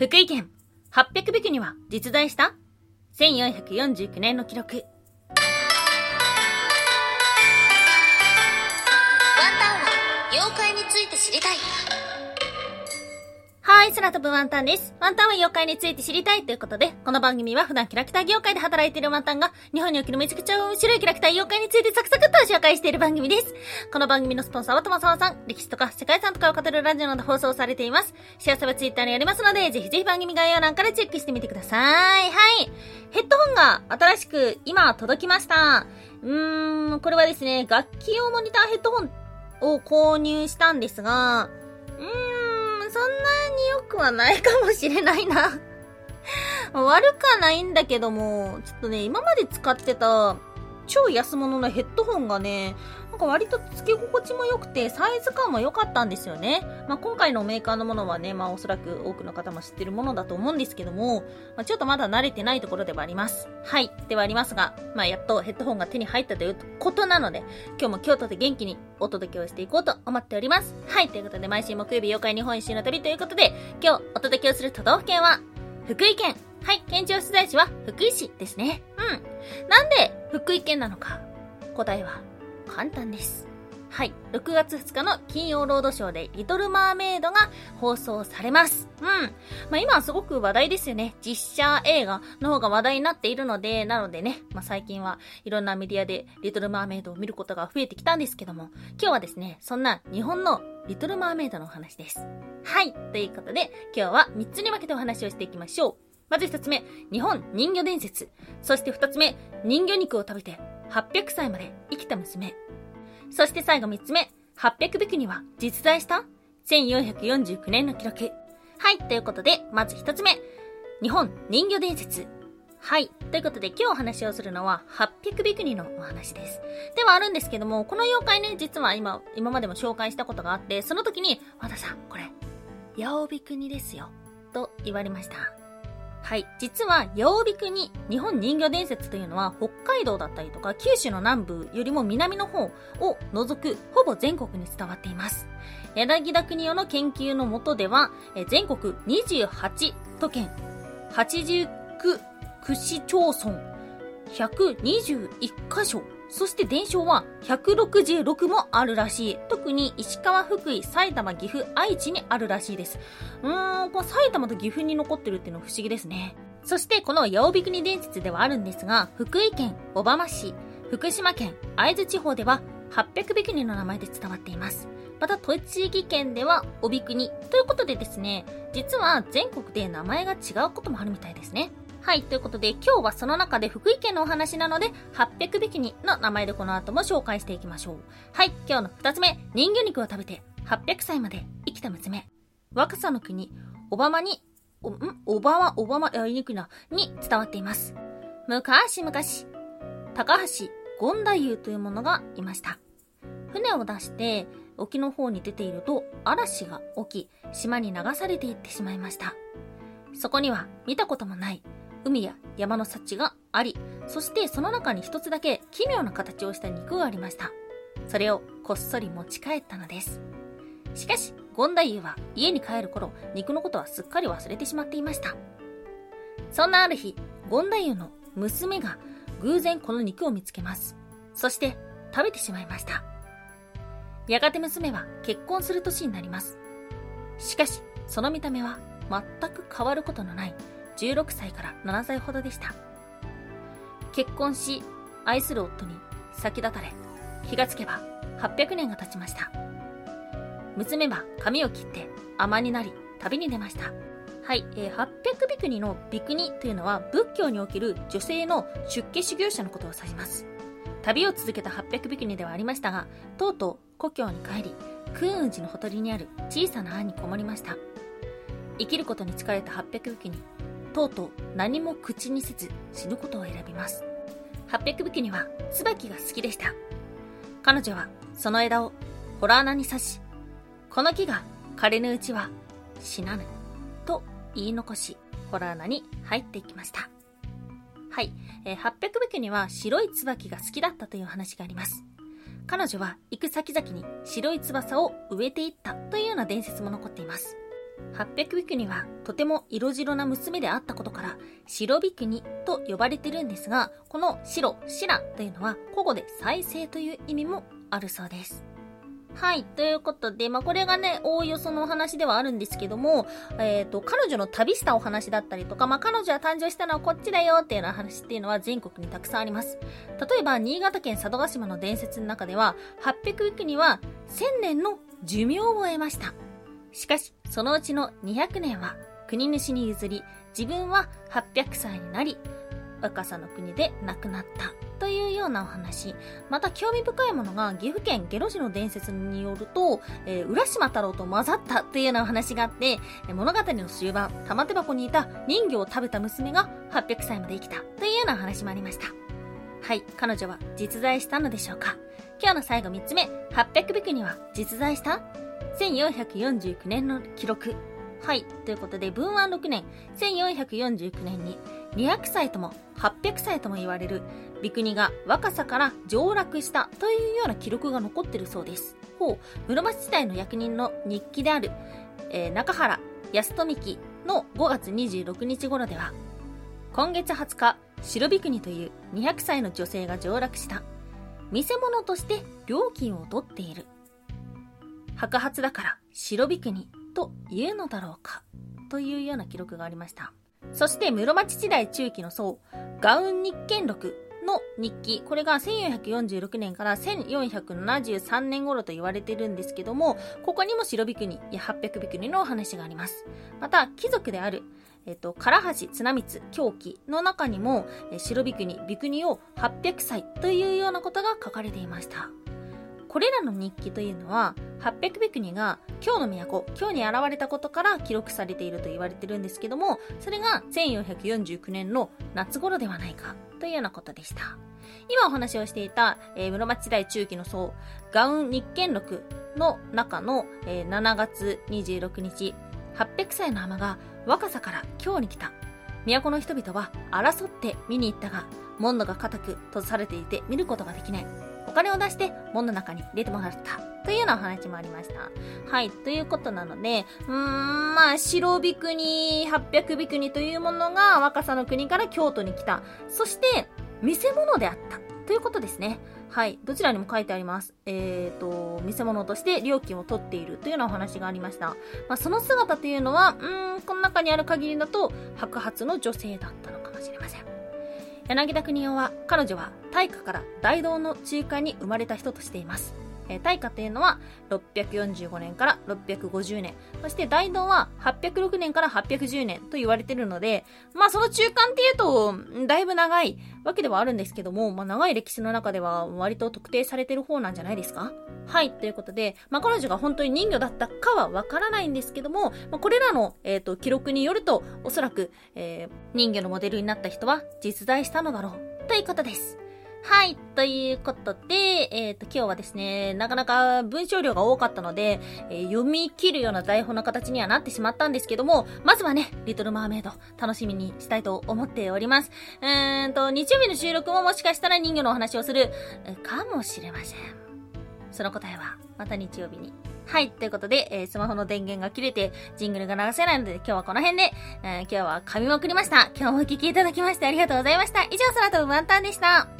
福井県800匹には実在した ?1449 年の記録。はい、空飛ぶワンタンです。ワンタンは妖怪について知りたいということで、この番組は普段キャラクター業界で働いているワンタンが、日本におけるめちゃくちゃ面白いキャラクター妖怪についてサクサクっと紹介している番組です。この番組のスポンサーはともさまさん、歴史とか世界遺産とかを語るラジオなど放送されています。幸せはツイッターにありますので、ぜひぜひ番組概要欄からチェックしてみてください。はい。ヘッドホンが新しく今届きました。うーん、これはですね、楽器用モニターヘッドホンを購入したんですが、そんなに良くはないかもしれないな。悪くはないんだけども、ちょっとね、今まで使ってた超安物のヘッドホンがね、か割と付け心地も良くて、サイズ感も良かったんですよね。まあ、今回のメーカーのものはね、まあ、おそらく多くの方も知ってるものだと思うんですけども、まあ、ちょっとまだ慣れてないところではあります。はい。ではありますが、まあ、やっとヘッドホンが手に入ったということなので、今日も京都で元気にお届けをしていこうと思っております。はい。ということで、毎週木曜日妖怪日本一周の旅ということで、今日お届けをする都道府県は、福井県。はい。県庁所在地は福井市ですね。うん。なんで福井県なのか答えは簡単です。はい。6月2日の金曜ロードショーでリトルマーメイドが放送されます。うん。まあ今はすごく話題ですよね。実写映画の方が話題になっているので、なのでね、まあ最近はいろんなメディアでリトルマーメイドを見ることが増えてきたんですけども、今日はですね、そんな日本のリトルマーメイドのお話です。はい。ということで、今日は3つに分けてお話をしていきましょう。まず1つ目、日本人魚伝説。そして2つ目、人魚肉を食べて800歳まで生きた娘。そして最後3つ目、800匹には実在した ?1449 年の記録。はい、ということで、まず1つ目、日本人魚伝説。はい。ということで今日お話をするのは800ビクニのお話です。ではあるんですけども、この妖怪ね、実は今、今までも紹介したことがあって、その時に、和田さん、これ、八尾ビクニですよ。と言われました。はい。実は、八尾ビクニ、日本人魚伝説というのは、北海道だったりとか、九州の南部よりも南の方を除く、ほぼ全国に伝わっています。柳田国夫の研究のもとでは、全国28都県、89区市町村、121カ所、そして伝承は166もあるらしい。特に石川、福井、埼玉、岐阜、愛知にあるらしいです。うーん、こ埼玉と岐阜に残ってるっていうのは不思議ですね。そしてこの八尾ビクニ伝説ではあるんですが、福井県小浜市、福島県会津地方では800ビクニの名前で伝わっています。また、栃木県では、おびくに。ということでですね、実は全国で名前が違うこともあるみたいですね。はい、ということで今日はその中で福井県のお話なので、800匹にの名前でこの後も紹介していきましょう。はい、今日の2つ目、人魚肉を食べて800歳まで生きた娘。若さの国、オバマに、お、ん？オバマ、オバマ、言いにくいな、に伝わっています。昔々、高橋権太夫というものがいました。船を出して沖の方に出ていると嵐が起き、島に流されていってしまいました。そこには見たこともない海や山の幸があり、そしてその中に一つだけ奇妙な形をした肉がありました。それをこっそり持ち帰ったのです。しかし、権太夫は家に帰る頃、肉のことはすっかり忘れてしまっていました。そんなある日、権太夫の娘が偶然この肉を見つけます。そして食べてしまいました。やがて娘は結婚する年になります。しかし、その見た目は全く変わることのない16歳から7歳ほどでした。結婚し、愛する夫に先立たれ、気がつけば800年が経ちました。娘は髪を切って尼になり旅に出ました。はい、えー、800ビクニのビクニというのは仏教における女性の出家修行者のことを指します。旅を続けた800ビクニではありましたが、とうとう故郷に帰り、空雲寺のほとりにある小さな庵にこもりました。生きることに疲れた800ビクニ、とうとう何も口にせず死ぬことを選びます。800匹には椿が好きでした。彼女はその枝をホラー穴に刺し、この木が枯れぬうちは死なぬ、と言い残し、ホラー穴に入っていきました。はい、えー、800匹には白い椿が好きだったという話があります。彼女は行く先々に白い翼を植えていったというような伝説も残っています。800ビクニはとても色白な娘であったことから、白ビクニと呼ばれてるんですが、この白、白というのは古語で再生という意味もあるそうです。はい。ということで、まあ、これがね、おおよそのお話ではあるんですけども、えっ、ー、と、彼女の旅したお話だったりとか、まあ、彼女は誕生したのはこっちだよっていうような話っていうのは全国にたくさんあります。例えば、新潟県佐渡島の伝説の中では、800域には1000年の寿命を得ました。しかし、そのうちの200年は国主に譲り、自分は800歳になり、若さの国で亡くなった。というようなお話。また興味深いものが、岐阜県下呂市の伝説によると、えー、浦島太郎と混ざったというようなお話があって、物語の終盤、玉手箱にいた人魚を食べた娘が800歳まで生きたというようなお話もありました。はい、彼女は実在したのでしょうか今日の最後3つ目、800ビクには実在した？?1449 年の記録。はい。ということで、文安6年、1449年に、200歳とも800歳とも言われる、ビクニが若さから上洛したというような記録が残ってるそうです。ほう、室町時代の役人の日記である、えー、中原安富記の5月26日頃では、今月20日、白ビクニという200歳の女性が上洛した。見せ物として料金を取っている。白髪だから白ビクニと言うのだろうかというような記録がありました。そして室町時代中期の僧、ガウン日見録の日記、これが1446年から1473年頃と言われているんですけども、ここにも白ビクニや800ビクニのお話があります。また、貴族である、えっと、唐橋綱光狂気の中にも、白ビクニ、ビクニを800歳というようなことが書かれていました。これらの日記というのは、800ビクニが今日の都、今日に現れたことから記録されていると言われてるんですけども、それが1449年の夏頃ではないかというようなことでした。今お話をしていた、えー、室町時代中期の僧、ガウン日見録の中の、えー、7月26日、800歳の浜が若さから今日に来た。都の人々は争って見に行ったが、門戸が固く閉ざされていて見ることができない。お金を出して門の中に入れてもらった。というようなお話もありました。はい。ということなので、うーん、まあ、白ビクニ、800ビクニというものが若さの国から京都に来た。そして、見せ物であった。ということですね。はい。どちらにも書いてあります。えっ、ー、と、見せ物として料金を取っているというようなお話がありました。まあ、その姿というのは、うーん、この中にある限りだと、白髪の女性だったのかもしれません。柳田国夫は、彼女は大化から大道の中間に生まれた人としています。えー、大化というのは645年から650年。そして大道は806年から810年と言われてるので、まあその中間っていうと、だいぶ長いわけではあるんですけども、まあ長い歴史の中では割と特定されてる方なんじゃないですか？はい、ということで、まあ彼女が本当に人魚だったかはわからないんですけども、まあ、これらの、えっ、ー、と、記録によると、おそらく、えー、人魚のモデルになった人は実在したのだろう、ということです。はい。ということで、えっ、ー、と、今日はですね、なかなか文章量が多かったので、えー、読み切るような台本の形にはなってしまったんですけども、まずはね、リトルマーメイド、楽しみにしたいと思っております。うーんと、日曜日の収録ももしかしたら人魚のお話をする、かもしれません。その答えは、また日曜日に。はい。ということで、えー、スマホの電源が切れて、ジングルが流せないので、今日はこの辺で、えー、今日は噛みまくりました。今日もお聴きいただきましてありがとうございました。以上、空飛ぶワンタンでした。